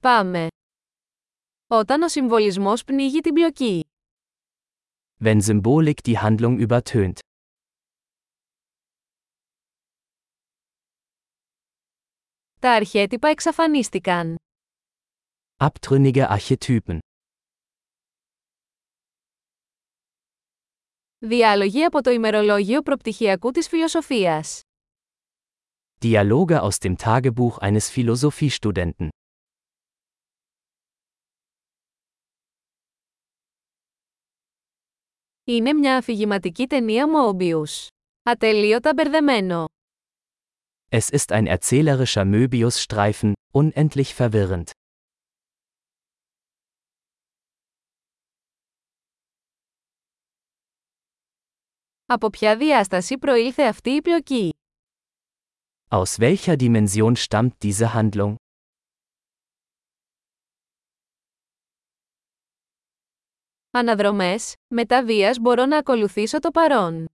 Πάμε. Όταν ο συμβολισμός πνίγει την πλοκή. Wenn Symbolik die Handlung übertönt. Τα αρχέτυπα εξαφανίστηκαν. Abtrünnige Archetypen. Διάλογοι από το ημερολόγιο προπτυχιακού της φιλοσοφίας. Dialoge aus dem Tagebuch eines Philosophiestudenten. Είναι μια αφηγηματική ταινία Mobius. Ατελείωτα μπερδεμένο. Es ist ein erzählerischer Möbius-Streifen, unendlich verwirrend. Από ποια διάσταση προήλθε αυτή η πλοκή. Aus welcher Dimension stammt diese Handlung? Αναδρομές, μετά βίας μπορώ να ακολουθήσω το παρόν.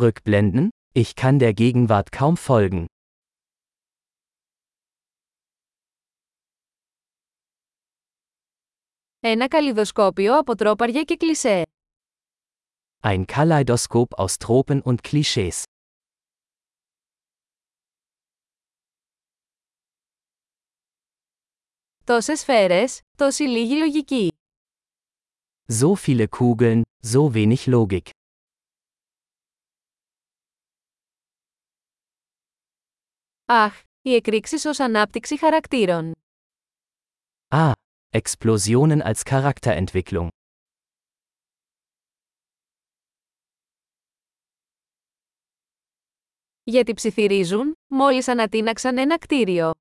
Rückblenden? Ich kann der Gegenwart kaum folgen. Ένα καλλιδοσκόπιο από τρόπαρια και κλισέ. Ein Kaleidoskop aus Tropen und Klischees. Τόσες σφαίρες, τόση λίγη λογική. So viele Kugeln, so wenig Logik. Αχ, οι εκρήξεις ως ανάπτυξη χαρακτήρων. Ah, Explosionen als Charakterentwicklung. Γιατί ψιθυρίζουν, μόλις ανατείναξαν ένα κτίριο.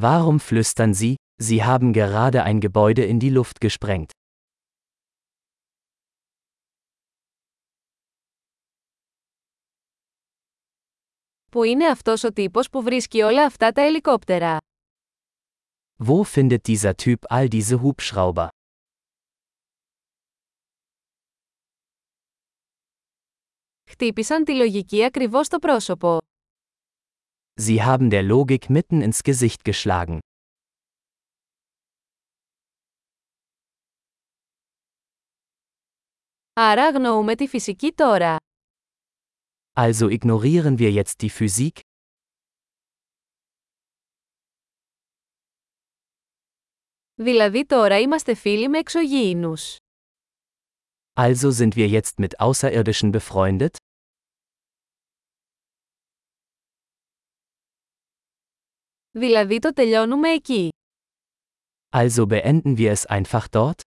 Warum flüstern Sie, Sie haben gerade ein Gebäude in die Luft gesprengt? Πού είναι αυτός ο τύπος που βρίσκει όλα αυτά τα ελικόπτερα; Wo findet dieser Typ all diese Hubschrauber? Χτύπησαν τη λογική ακριβώς στο πρόσωπο. Sie haben der Logik mitten ins Gesicht geschlagen. Άρα αγνοούμε τη φυσική τώρα. Also ignorieren wir jetzt die Physik? Δηλαδή τώρα είμαστε φίλοι με εξωγήινους. Also sind wir jetzt mit Außerirdischen befreundet? Δηλαδή το τελειώνουμε εκεί. Also beenden wir es einfach dort?